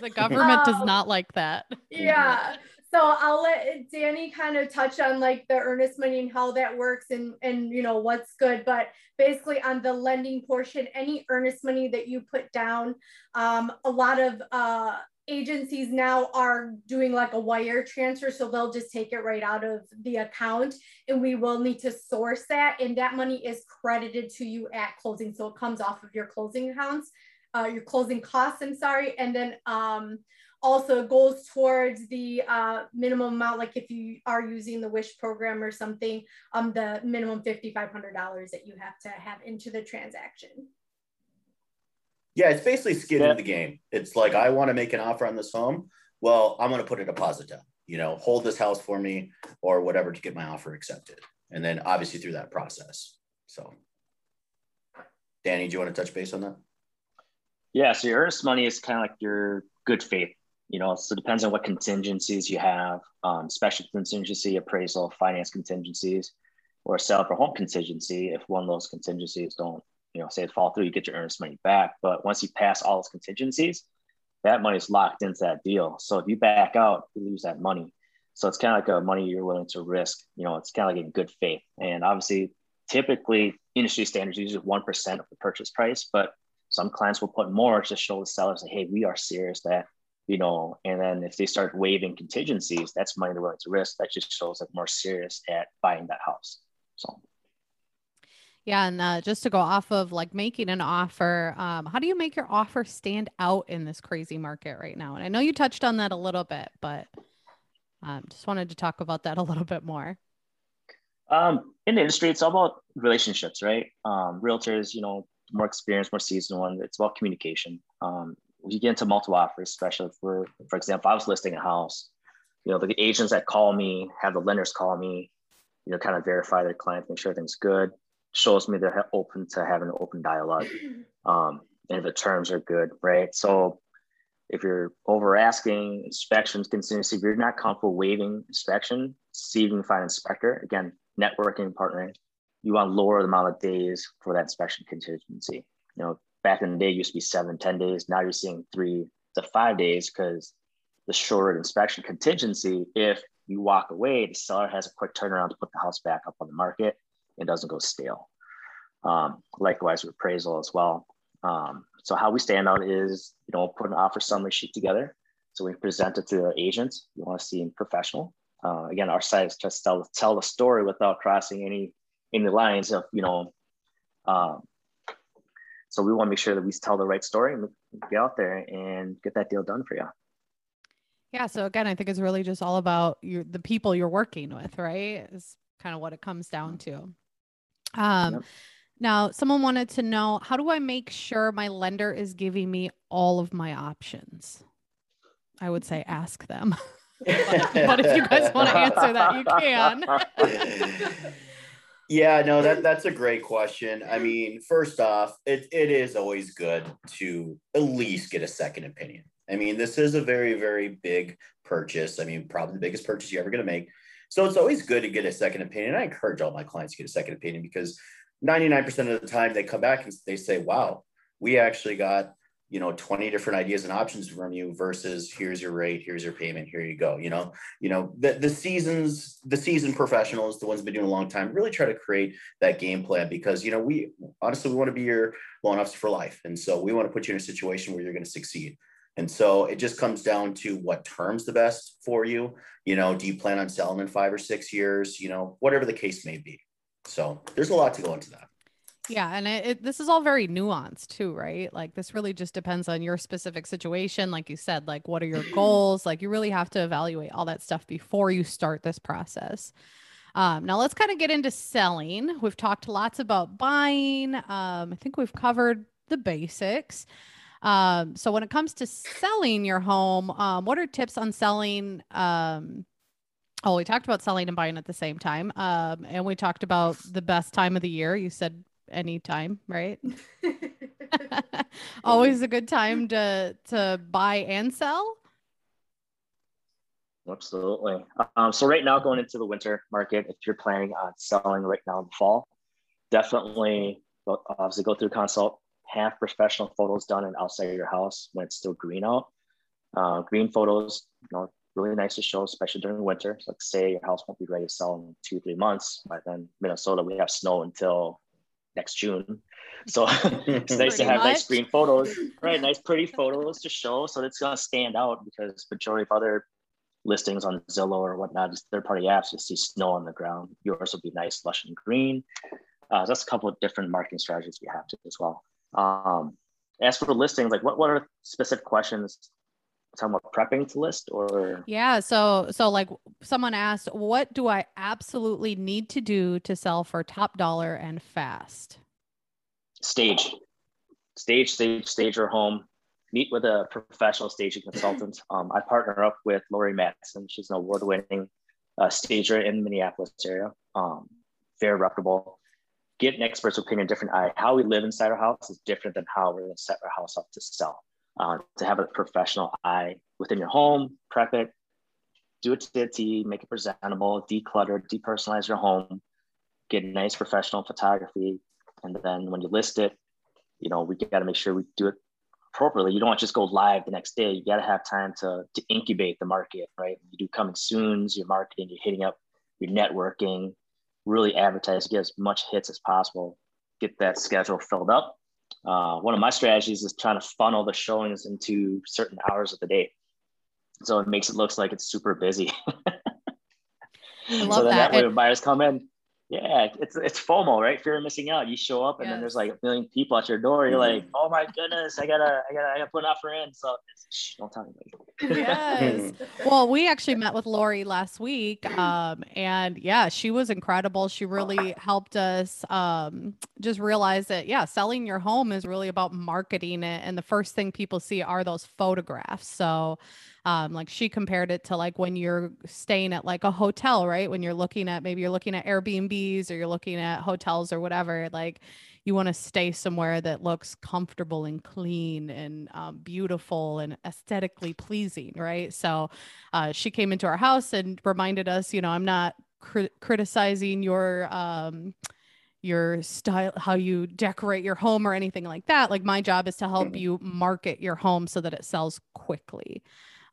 The government does Um, not like that. yeah so i'll let danny kind of touch on like the earnest money and how that works and and you know what's good. But basically on the lending portion any earnest money that you put down um, a lot of uh, agencies now are doing like a wire transfer so they'll just take it right out of the account and we will need to source that and that money is credited to you at closing. So it comes off of your closing accounts uh, your closing costs i'm sorry and then um, also goes towards the uh, minimum amount, like if you are using the WISH program or something, um, the minimum $5,500 that you have to have into the transaction. Yeah, it's basically skin Yeah. in the game. It's like I want to make an offer on this home. Well, I'm going to put a deposit down. You know, hold this house for me or whatever to get my offer accepted, and then obviously through that process. So, Danny, do you want to touch base on that? Yeah, so your earnest money is kind of like your good faith, you know. So it depends on what contingencies you have, um, special contingency, appraisal, finance contingencies, or sell for home contingency. If one of those contingencies don't, you know, say fall through, you get your earnest money back. But once you pass all those contingencies, that money is locked into that deal. So if you back out, you lose that money. So it's kind of like a money you're willing to risk. You know, it's kind of like in good faith. And obviously, typically industry standards usually one percent of the purchase price, but some clients will put more to show the sellers that hey, we are serious that you know. And then if they start waiving contingencies, that's money they're willing to risk. That just shows like more serious at buying that house. So Yeah, and uh, just to go off of like making an offer, um, how do you make your offer stand out in this crazy market right now? And I know you touched on that a little bit, but um, just wanted to talk about that a little bit more. um, in the industry, it's all about relationships, right? Um, realtors, you know, more experienced, more seasoned one. It's about communication. Um, you get into multiple offers, especially for, for example, I was listing a house. You know, the agents that call me have the lenders call me. You know, kind of verify their client, make sure everything's good. Shows me they're open to having an open dialogue, [clears throat] um, and if the terms are good, right? So if you're over asking inspections contingency, if you're not comfortable waiving inspection, see if you can find an inspector. Again, networking, partnering. You want to lower the amount of days for that inspection contingency. You know, back in the day, used to be seven, 10 days. Now you're seeing three to five days because the shorter inspection contingency, if you walk away, the seller has a quick turnaround to put the house back up on the market. and doesn't go stale. Um, likewise with appraisal as well. Um, so how we stand out is, you know, put an offer summary sheet together. So we present it to the agent. We want to seem professional. Uh, again, our site is just tell tell the story without crossing any any lines of you know. Um, so we want to make sure that we tell the right story and get out there and get that deal done for you. Yeah. So again, I think it's really just all about your the people you're working with, right? Is kind of what it comes down to. Um, yep. Now, someone wanted to know how do I make sure my lender is giving me all of my options? I would say ask them. but, [laughs] but if you guys want to answer that, you can. [laughs] [laughs] yeah, no, that that's a great question. I mean, first off, it, it is always good to at least get a second opinion. I mean, this is a very, very big purchase. I mean, probably the biggest purchase you're ever going to make. So it's always good to get a second opinion. I encourage all my clients to get a second opinion because 99% of the time they come back and they say, wow, we actually got, you know, 20 different ideas and options from you versus here's your rate, here's your payment, here you go. You know, you know, the, the seasons, the seasoned professionals, the ones been doing a long time, really try to create that game plan because, you know, we honestly, we want to be your loan officer for life. And so we want to put you in a situation where you're going to succeed. And so it just comes down to what terms the best for you. You know, do you plan on selling in five or six years? You know, whatever the case may be. So there's a lot to go into that. Yeah, and it, it, this is all very nuanced too, right? Like this really just depends on your specific situation. Like you said, like what are your [clears throat] goals? Like you really have to evaluate all that stuff before you start this process. Um, now let's kind of get into selling. We've talked lots about buying. Um, I think we've covered the basics. Um, so when it comes to selling your home, um, what are tips on selling? Um, oh, we talked about selling and buying at the same time. Um, and we talked about the best time of the year. You said anytime, right? [laughs] [laughs] Always a good time to to buy and sell. Absolutely. Um, so right now, going into the winter market, if you're planning on selling right now in the fall, definitely obviously go through consult have professional photos done and outside of your house when it's still green out. Uh, green photos, you know, really nice to show, especially during winter. So like say your house won't be ready to sell in two, three months. By then, Minnesota, we have snow until next June. So [laughs] it's nice to have much. nice green photos, right? Nice, pretty [laughs] photos to show. So it's gonna stand out because majority of other listings on Zillow or whatnot, just third-party apps, you see snow on the ground. Yours will be nice, lush and green. Uh, that's a couple of different marketing strategies we have to as well. Um, as for listings, like what, what are specific questions talking about prepping to list or? Yeah so so like someone asked what do i absolutely need to do to sell for top dollar and fast? Stage. Stage stage stage your home. Meet with a professional staging consultant. [laughs] Um, i partner up with lori matson she's an award-winning uh, stager in the minneapolis area. Um, very reputable. Get an expert's opinion, different eye. How we live inside our house is different than how we're going to set our house up to sell. Uh, to have a professional eye within your home, prep it, do it to the T, make it presentable, declutter, depersonalize your home, get nice professional photography, and then when you list it, you know we got to make sure we do it appropriately. You don't just go live the next day. You got to have time to to incubate the market, right? You do coming soon's, your marketing, you're hitting up your networking, really advertise, get as much hits as possible, get that schedule filled up. Uh, one of my strategies is trying to funnel the showings into certain hours of the day. So it makes it looks like it's super busy. [laughs] I love so then that. that way buyers come in, yeah, it's it's FOMO, right? Fear of missing out. You show up and yes. then there's like a million people at your door. You're like, oh my goodness, I gotta, I gotta, I gotta put an offer in. So shh, don't tell anybody. Yes. [laughs] well, we actually met with Lori last week, um, and yeah, she was incredible. She really helped us um, just realize that yeah, selling your home is really about marketing it, and the first thing people see are those photographs. So um, like she compared it to like when you're staying at like a hotel, right? When you're looking at maybe you're looking at Airbnbs or you're looking at hotels or whatever, like you want to stay somewhere that looks comfortable and clean and um, beautiful and aesthetically pleasing, right? So uh, she came into our house and reminded us, you know, I'm not cri- criticizing your um, your style, how you decorate your home or anything like that. Like my job is to help mm-hmm. you market your home so that it sells quickly.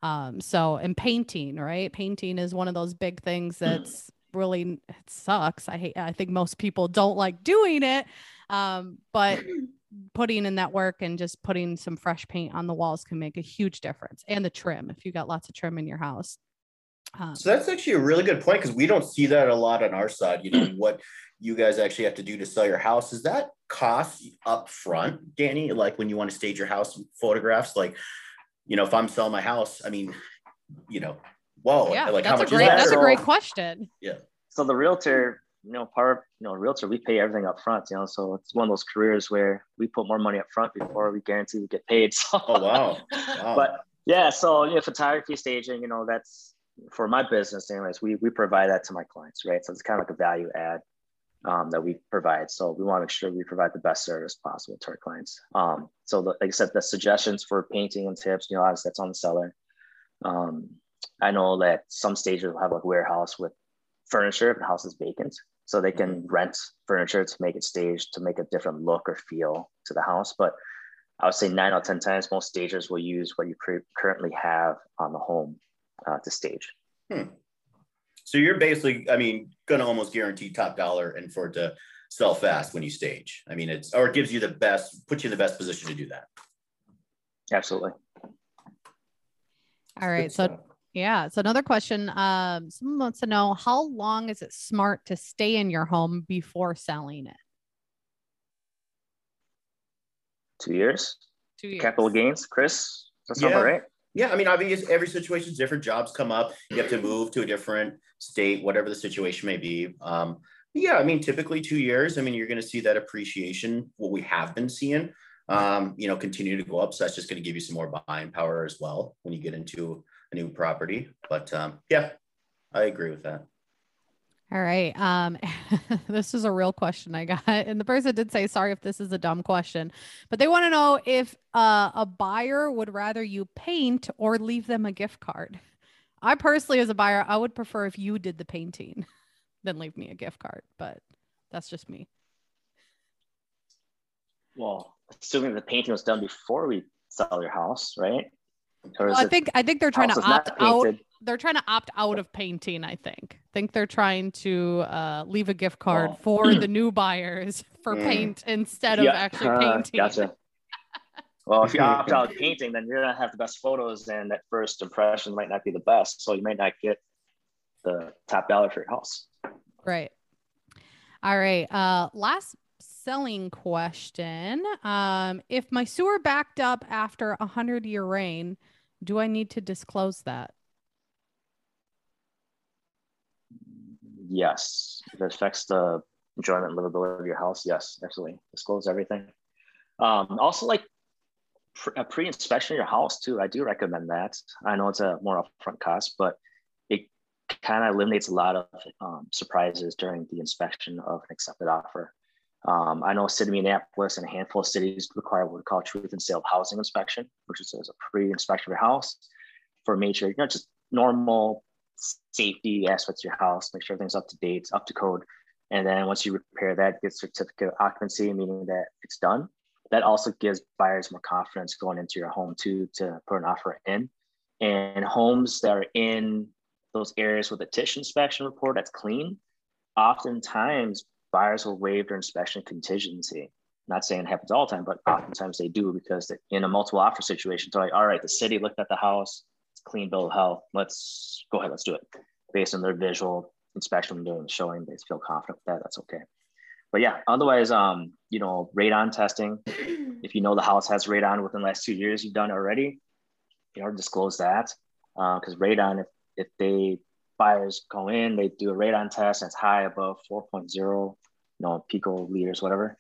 Um, so, and painting, right? Painting is one of those big things that's really it sucks. I hate. I think most people don't like doing it, um, but putting in that work and just putting some fresh paint on the walls can make a huge difference and the trim if you got lots of trim in your house um, so that's actually a really good point because we don't see that a lot on our side you know what you guys actually have to do to sell your house is that cost up front danny like when you want to stage your house photographs like you know if i'm selling my house i mean you know whoa yeah, like that's how much a great, that? that's a great question yeah so the realtor you know, part of, you know, realtor, we pay everything up front, you know, so it's one of those careers where we put more money up front before we guarantee we get paid. [laughs] So, oh, wow. wow. but yeah, so, you know, photography staging, you know, that's for my business anyways, we, we provide that to my clients, right? So it's kind of like a value add um, that we provide. So we want to make sure we provide the best service possible to our clients. Um, so the, like I said, the suggestions for painting and tips, you know, obviously that's on the seller. Um, I know that some stages will have like warehouse with furniture if the house is vacant so they can mm-hmm. rent furniture to make it staged to make a different look or feel to the house. But I would say nine out of 10 times, most stagers will use what you currently have on the home uh, to stage. Hmm. So you're basically, I mean, going to almost guarantee top dollar and for it to sell fast when you stage. I mean, it's, or it gives you the best, puts you in the best position to do that. Absolutely. All right. So yeah. So another question. Um, someone wants to know how long is it smart to stay in your home before selling it? Two years. Two years. Capital gains, Chris. That's yeah. right. Yeah, I mean, obviously, every situation is different. Jobs come up. You have to move to a different state, whatever the situation may be. Um, yeah, I mean, typically two years. I mean, you're going to see that appreciation. What we have been seeing, um, you know, continue to go up. So that's just going to give you some more buying power as well when you get into a new property. But um, yeah, I agree with that. All right. Um, [laughs] this is a real question I got. And the person did say, sorry if this is a dumb question, but they want to know if uh, a buyer would rather you paint or leave them a gift card. I personally, as a buyer, I would prefer if you did the painting [laughs] than leave me a gift card, but that's just me. Well, assuming the painting was done before we sell your house, right? Well, I think I think they're trying to opt out. They're trying to opt out of painting. I think. I think they're trying to uh, leave a gift card for the new buyers [clears throat] for mm. paint instead of actually uh, painting. Gotcha. Well, if you opt out of [laughs] painting, then you're gonna have the best photos, and that first impression might not be the best. So you might not get the top dollar for your house. Right. All right. Uh, last selling question. Um, if my sewer backed up after a hundred year rain, do I need to disclose that? Yes. If it affects the enjoyment and livability of your house, yes, absolutely. Disclose everything. Um, also, like a pre-inspection of your house too. I do recommend that. I know it's a more upfront cost, but it kind of eliminates a lot of um, surprises during the inspection of an accepted offer. Um, I know City of Minneapolis and a handful of cities require what we call truth in sale of housing inspection, which is a pre-inspection of your house for major, you know, just normal safety aspects of your house, make sure everything's up to date, up to code. And then once you repair that, get certificate of occupancy, meaning that it's done. That also gives buyers more confidence going into your home too to put an offer in. And homes that are in those areas with a TISH inspection report that's clean, oftentimes buyers will waive their inspection contingency. Not saying it happens all the time, but oftentimes they do because in a multiple offer situation, they're like, all right, the city looked at the house, it's clean bill of health. Let's go ahead, let's do it. Based on their visual inspection and doing showing, they feel confident with that. That's okay. But yeah, otherwise, um, you know, radon testing. [clears throat] If you know the house has radon within the last two years, you've done it already. You know, disclose that because uh, radon, if if they buyers go in, they do a radon test, and it's high above 4.0 you know, pico liters, whatever,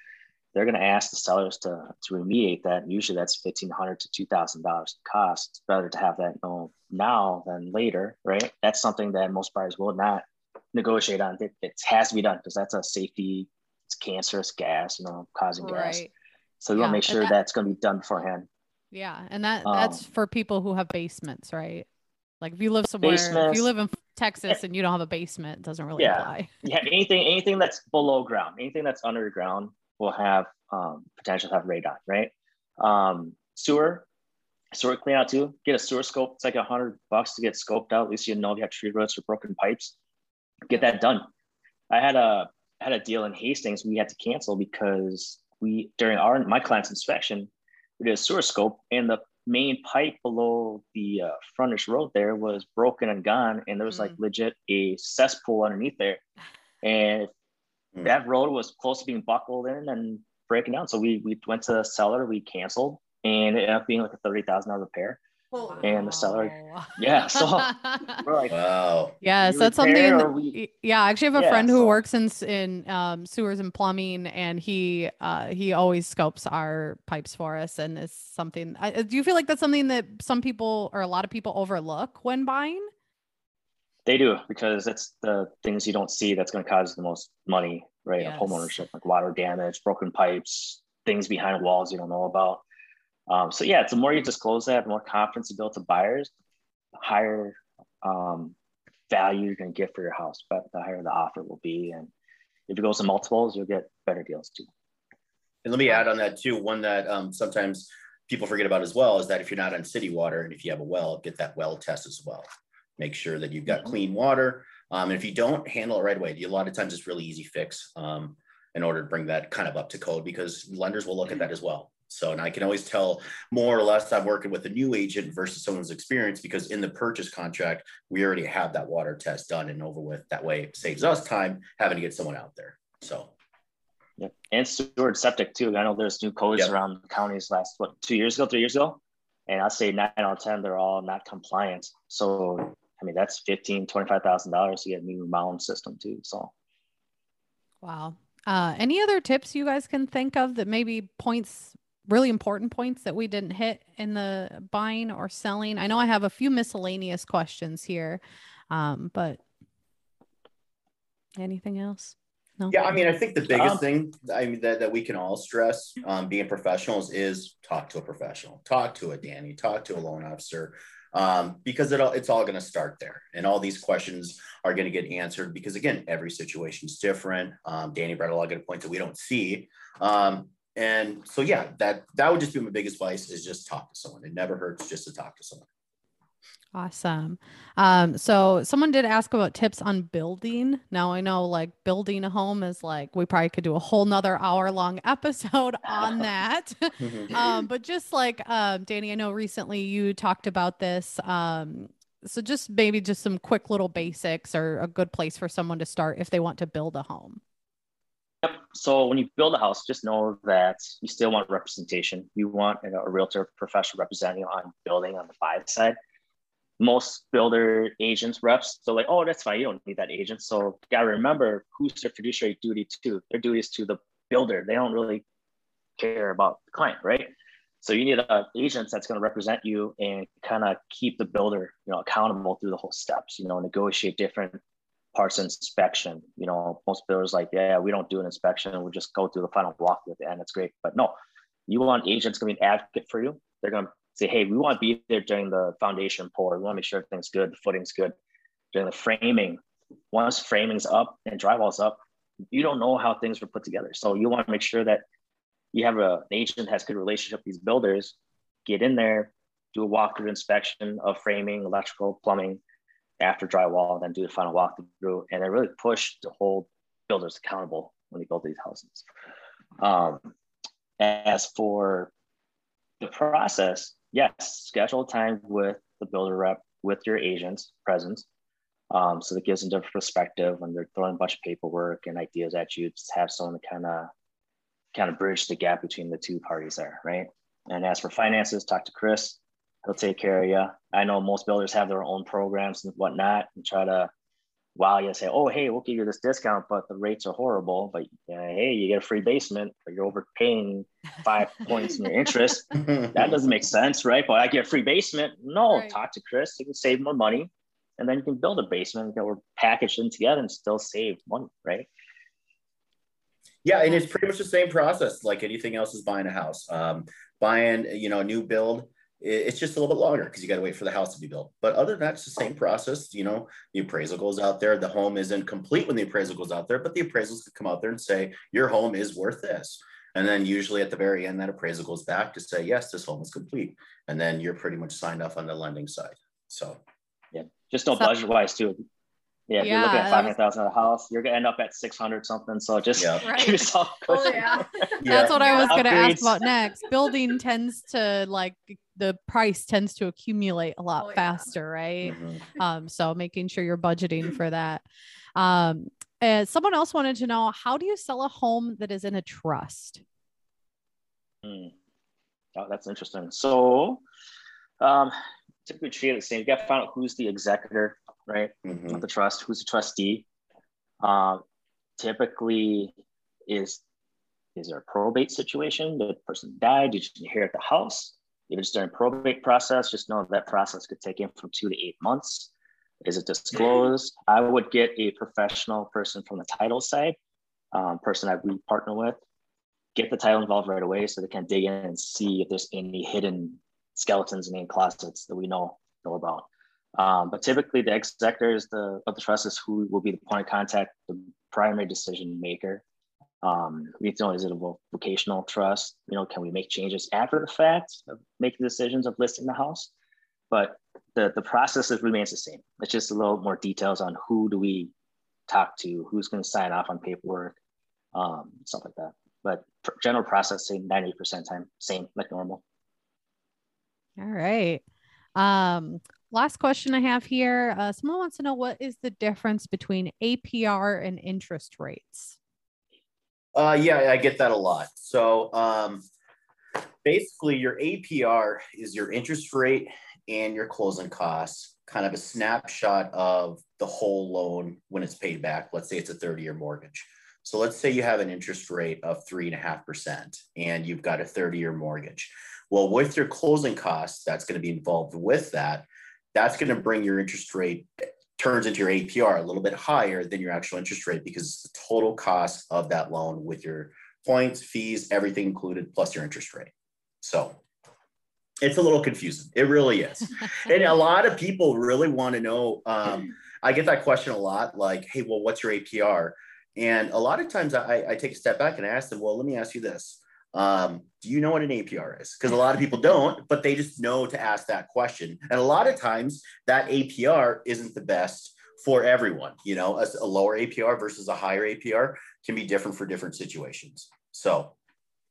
they're going to ask the sellers to, to remediate that. Usually that's 1,500 to $2,000 cost. It's better to have that you know, now than later, right? That's something that most buyers will not negotiate on. It, it has to be done because that's a safety, it's cancerous gas, you know, causing right. gas. So you yeah, want to make sure that, that's going to be done beforehand. Yeah. And that that's um, for people who have basements, right? Like if you live somewhere, if you live in Texas and you don't have a basement, doesn't really yeah. apply. [laughs] Yeah, anything anything that's below ground, anything that's underground will have um, potential to have radon, right? Um, sewer, sewer clean out too. Get a sewer scope. It's like a hundred bucks to get scoped out. At least you know if you have tree roots or broken pipes. Get that done. I had a I had a deal in Hastings we had to cancel because we during our my client's inspection, we did a sewer scope, and the main pipe below the uh, frontage road there was broken and gone, and there was mm. like legit a cesspool underneath there, and mm. that road was close to being buckled in and breaking down. So we we went to the seller, we canceled, and it ended up being like a thirty thousand dollar repair. Wow. And the seller, yeah. So [laughs] we're like, wow. Yeah, so that's something. We, yeah, I actually have a yeah, friend who so. works in in um, sewers and plumbing, and he uh, he always scopes our pipes for us, and it's something. I, do you feel like that's something that some people or a lot of people overlook when buying? They do because it's the things you don't see that's going to cause the most money, right? Yes. Home ownership, like water damage, broken pipes, things behind walls you don't know about. Um, so yeah, the more you disclose that, the more confidence you build to buyers, the higher um, value you're going to get for your house, but the higher the offer will be. And if it goes to multiples, you'll get better deals too. And let me add on that too. One that um, sometimes people forget about as well is that if you're not on city water and if you have a well, get that well test as well. Make sure that you've got mm-hmm. clean water. Um, and if you don't handle it right away, a lot of times it's really easy fix um, in order to bring that kind of up to code because lenders will look at that as well. So, and I can always tell more or less I'm working with a new agent versus someone's experience because in the purchase contract, we already have that water test done and over with. That way it saves us time having to get someone out there. So, yeah. And sewer septic too. I know there's new codes yep. around counties last, what, two years ago, three years ago? And I'd say nine out of 10, they're all not compliant. So I mean, that's fifteen, twenty-five thousand dollars to get a new mound system too. So, wow. Uh, any other tips you guys can think of that maybe points, really important points that we didn't hit in the buying or selling? I know I have a few miscellaneous questions here, um, but anything else? No? Yeah, I mean, I think the biggest um, thing I mean that, that we can all stress um, being professionals is talk to a professional, talk to a Danny, talk to a loan officer um, because it all, it's all going to start there. And all these questions are going to get answered because, again, every situation is different. Um, Danny brought a lot of good points that we don't see. And so, yeah, that that would just be my biggest advice is just talk to someone. It never hurts just to talk to someone. Awesome. Um, so someone did ask about tips on building. Now I know like building a home is like we probably could do a whole nother hour long [laughs] episode on that. um, but just like um, Danny, I know recently you talked about this. Um, so just maybe just some quick little basics or a good place for someone to start if they want to build a home. Yep. So when you build a house, just know that you still want representation. You want you know, a realtor professional representing on building on the buy side. Most builder agents reps they're like oh that's fine. You don't need that agent. So you gotta remember who's their fiduciary duty to. Their duty is to the builder. They don't really care about the client right? So you need an agent that's going to represent you and kind of keep the builder you know accountable through the whole steps you know negotiate different parts inspection you know most builders like yeah we don't do an inspection we'll just go through the final walk at the end it's great but no you want agents to be an advocate for you they're going to say, hey, we want to be there during the foundation pour. We want to make sure everything's good, the footing's good. During the framing, once framing's up and drywall's up, you don't know how things were put together. So you want to make sure that you have a, an agent that has good relationship with these builders, get in there, do a walkthrough inspection of framing, electrical, plumbing after drywall, and then do the final walkthrough, and then really push to hold builders accountable when they build these houses. Um, as for the process, yes, schedule time with the builder rep with your agents present. Um, so that gives them different perspective when they're throwing a bunch of paperwork and ideas at you. Just have someone to kind of kind of bridge the gap between the two parties there, right? And as for finances, talk to Chris. He'll take care of you. I know most builders have their own programs and whatnot, and try to wow you say, oh, hey, we'll give you this discount, but the rates are horrible. But uh, hey, you get a free basement, but you're overpaying five [laughs] points in your interest. [laughs] That doesn't make sense, right? But I get a free basement. No, right. talk to Chris. You can save more money, and then you can build a basement that we're packaged in together and still save money, right? Yeah, and it's pretty much the same process like anything else is buying a house. Um, buying, you know, a new build it's just a little bit longer because you got to wait for the house to be built. But other than that, it's the same process. You know, the appraisal goes out there. The home isn't complete when the appraisal goes out there, but the appraisals could come out there and say, your home is worth this. And then usually at the very end, that appraisal goes back to say, yes, this home is complete. And then you're pretty much signed off on the lending side. So, yeah, just don't budget wise too. Yeah, if Yeah, you're looking at that five was- a house, you're gonna end up at six hundred something. So just Yeah. [laughs] Right. give yourself a Oh [laughs] yeah. That's what I was going to ask about next. Building tends to like the price tends to accumulate a lot Oh, yeah. faster, right? Mhm. Um, so making sure you're budgeting for that. Um, and someone else wanted to know how do you sell a home that is in a trust? Hmm. Oh, that's interesting. So, um, typically treat it the same. You got to find out who's the executor, right? Mhm. Of the trust, who's the trustee. Um, typically, is is there a probate situation? The person died. Did you inherit the house? If it's during probate process, just know that process could take in from two to eight months. Is it disclosed? I would get a professional person from the title side, um, person that we partner with, get the title involved right away so they can dig in and see if there's any hidden skeletons in any closets that we know know about. Um, but typically, the executors the, of the trust is who will be the point of contact, the primary decision maker. Um, we need to know is it a vocational trust? You know, can we make changes after the fact of making decisions of listing the house? But the the process is, remains the same. It's just a little more details on who do we talk to, who's going to sign off on paperwork, um, stuff like that. But general processing, 90% time, same like normal. All right. Um, last question I have here. Uh, someone wants to know what is the difference between APR and interest rates? Uh, yeah, I get that a lot. So, um, basically, your APR is your interest rate and your closing costs, kind of a snapshot of the whole loan when it's paid back. Let's say it's a 30 year mortgage. So, let's say you have an interest rate of three and a half percent and you've got a 30 year mortgage. Well, with your closing costs, that's going to be involved with that. That's going to bring your interest rate turns into your APR a little bit higher than your actual interest rate because it's the total cost of that loan with your points, fees, everything included, plus your interest rate. So it's a little confusing. It really is. [laughs] and a lot of people really want to know. Um, I get that question a lot like, hey, well, what's your APR? And a lot of times I, I take a step back and I ask them, well, let me ask you this. Um, do you know what an APR is? Because a lot of people don't, but they just know to ask that question. And a lot of times that APR isn't the best for everyone. You know, a, a lower APR versus a higher APR can be different for different situations. So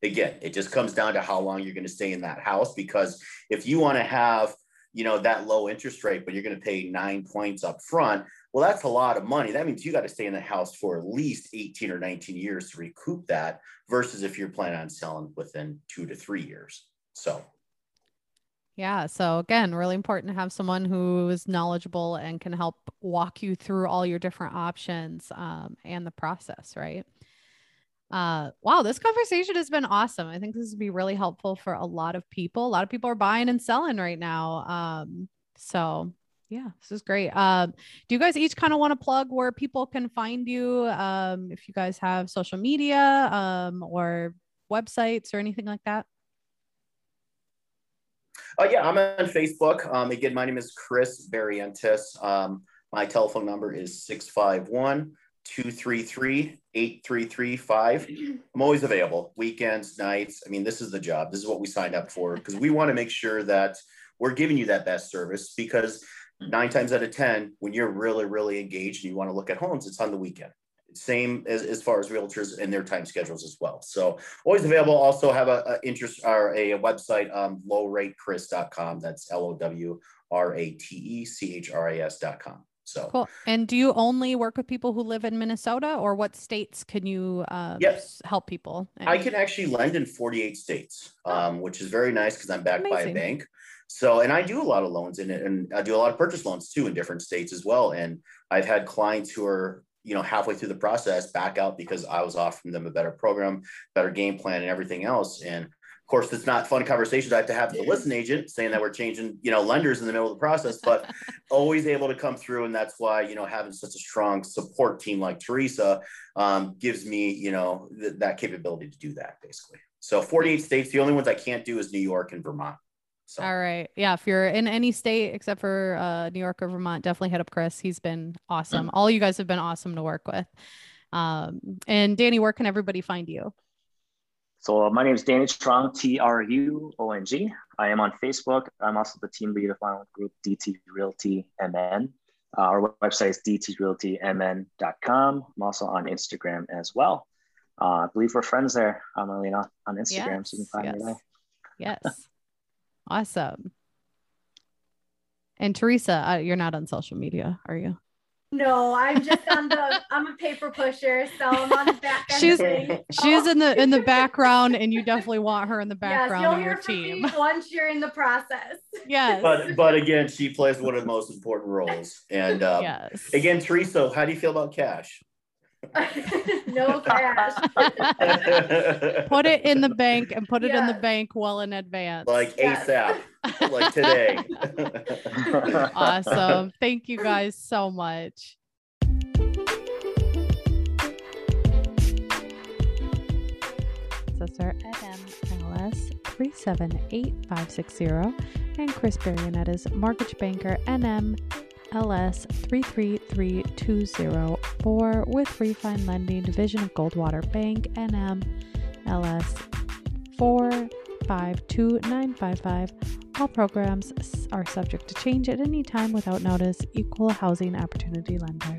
again, it just comes down to how long you're going to stay in that house. Because if you want to have, you know, that low interest rate, but you're going to pay nine points up front, well, that's a lot of money. That means you got to stay in the house for at least 18 or 19 years to recoup that versus if you're planning on selling within two to three years. So, Yeah. So again, really important to have someone who is knowledgeable and can help walk you through all your different options um, and the process, right? Uh, wow, this conversation has been awesome. I think this would be really helpful for a lot of people. A lot of people are buying and selling right now. Um, so yeah, this is great. Um, do you guys each kind of want to plug where people can find you? Um, if you guys have social media um, or websites or anything like that? uh, yeah, I'm on Facebook. Um, again, my name is Chris Barrientes. Um, my telephone number is 651 233 8335. I'm always available weekends, nights. I mean, this is the job. This is what we signed up for because we want to make sure that we're giving you that best service because nine times out of 10, when you're really, really engaged and you want to look at homes, it's on the weekend. Same as, as far as realtors and their time schedules as well. So always available. Also have a, a interest or a, website, um, lowratechris.com. That's L O W R A T E C H R A S.com. So Cool. And do you only work with people who live in Minnesota or what states can you um, Yep. s- help people? I in? can actually lend in 48 states, um, which is very nice because I'm backed by a bank. So, and I do a lot of loans in it, and I do a lot of purchase loans too in different states as well. And I've had clients who are, you know, halfway through the process back out because I was offering them a better program, better game plan, and everything else. And of course, it's not fun conversations I have to have with the listing agent saying that we're changing, you know, lenders in the middle of the process, but [laughs] always able to come through. And that's why, you know, having such a strong support team like Theresa um, gives me, you know, th- that capability to do that basically. So 48 states, the only ones I can't do is New York and Vermont. So All right. Yeah. If you're in any state except for uh, New York or Vermont, definitely hit up Chris. He's been awesome. [clears throat] All you guys have been awesome to work with. Um, and Danny, where can everybody find you? So uh, my name is Danny Truong, T R U O N G. I am on Facebook. I'm also the team leader of my own group, DT Realty MN. Uh, our website is dtrealtymn.com. I'm also on Instagram as well. Uh, I believe we're friends there, Marlena, on Instagram, Yes, so you can find yes. me there. Yes. [laughs] awesome. And Theresa, uh, you're not on social media, are you? No, I'm just on the. I'm a paper pusher, so I'm on the back end. She's- of things. She's Oh. in the in the background, and you [laughs] definitely want her in the Yes, background you'll of your hear from me team. once you're in the process. Yes. But but again, she plays one of the most important roles. And uh, yes. again, Theresa, how do you feel about cash? No cash. [laughs] Put it in the bank and put it in the bank well in advance. like Yes. ASAP, [laughs] like today. awesome. [laughs] Thank you guys so much. Sister NMLS 378560 and Chris Barrientes Mortgage Banker NMLS 333204 with Refined Lending Division of Goldwater Bank NMLS 452955 all programs are subject to change at any time without notice. Equal housing opportunity lender.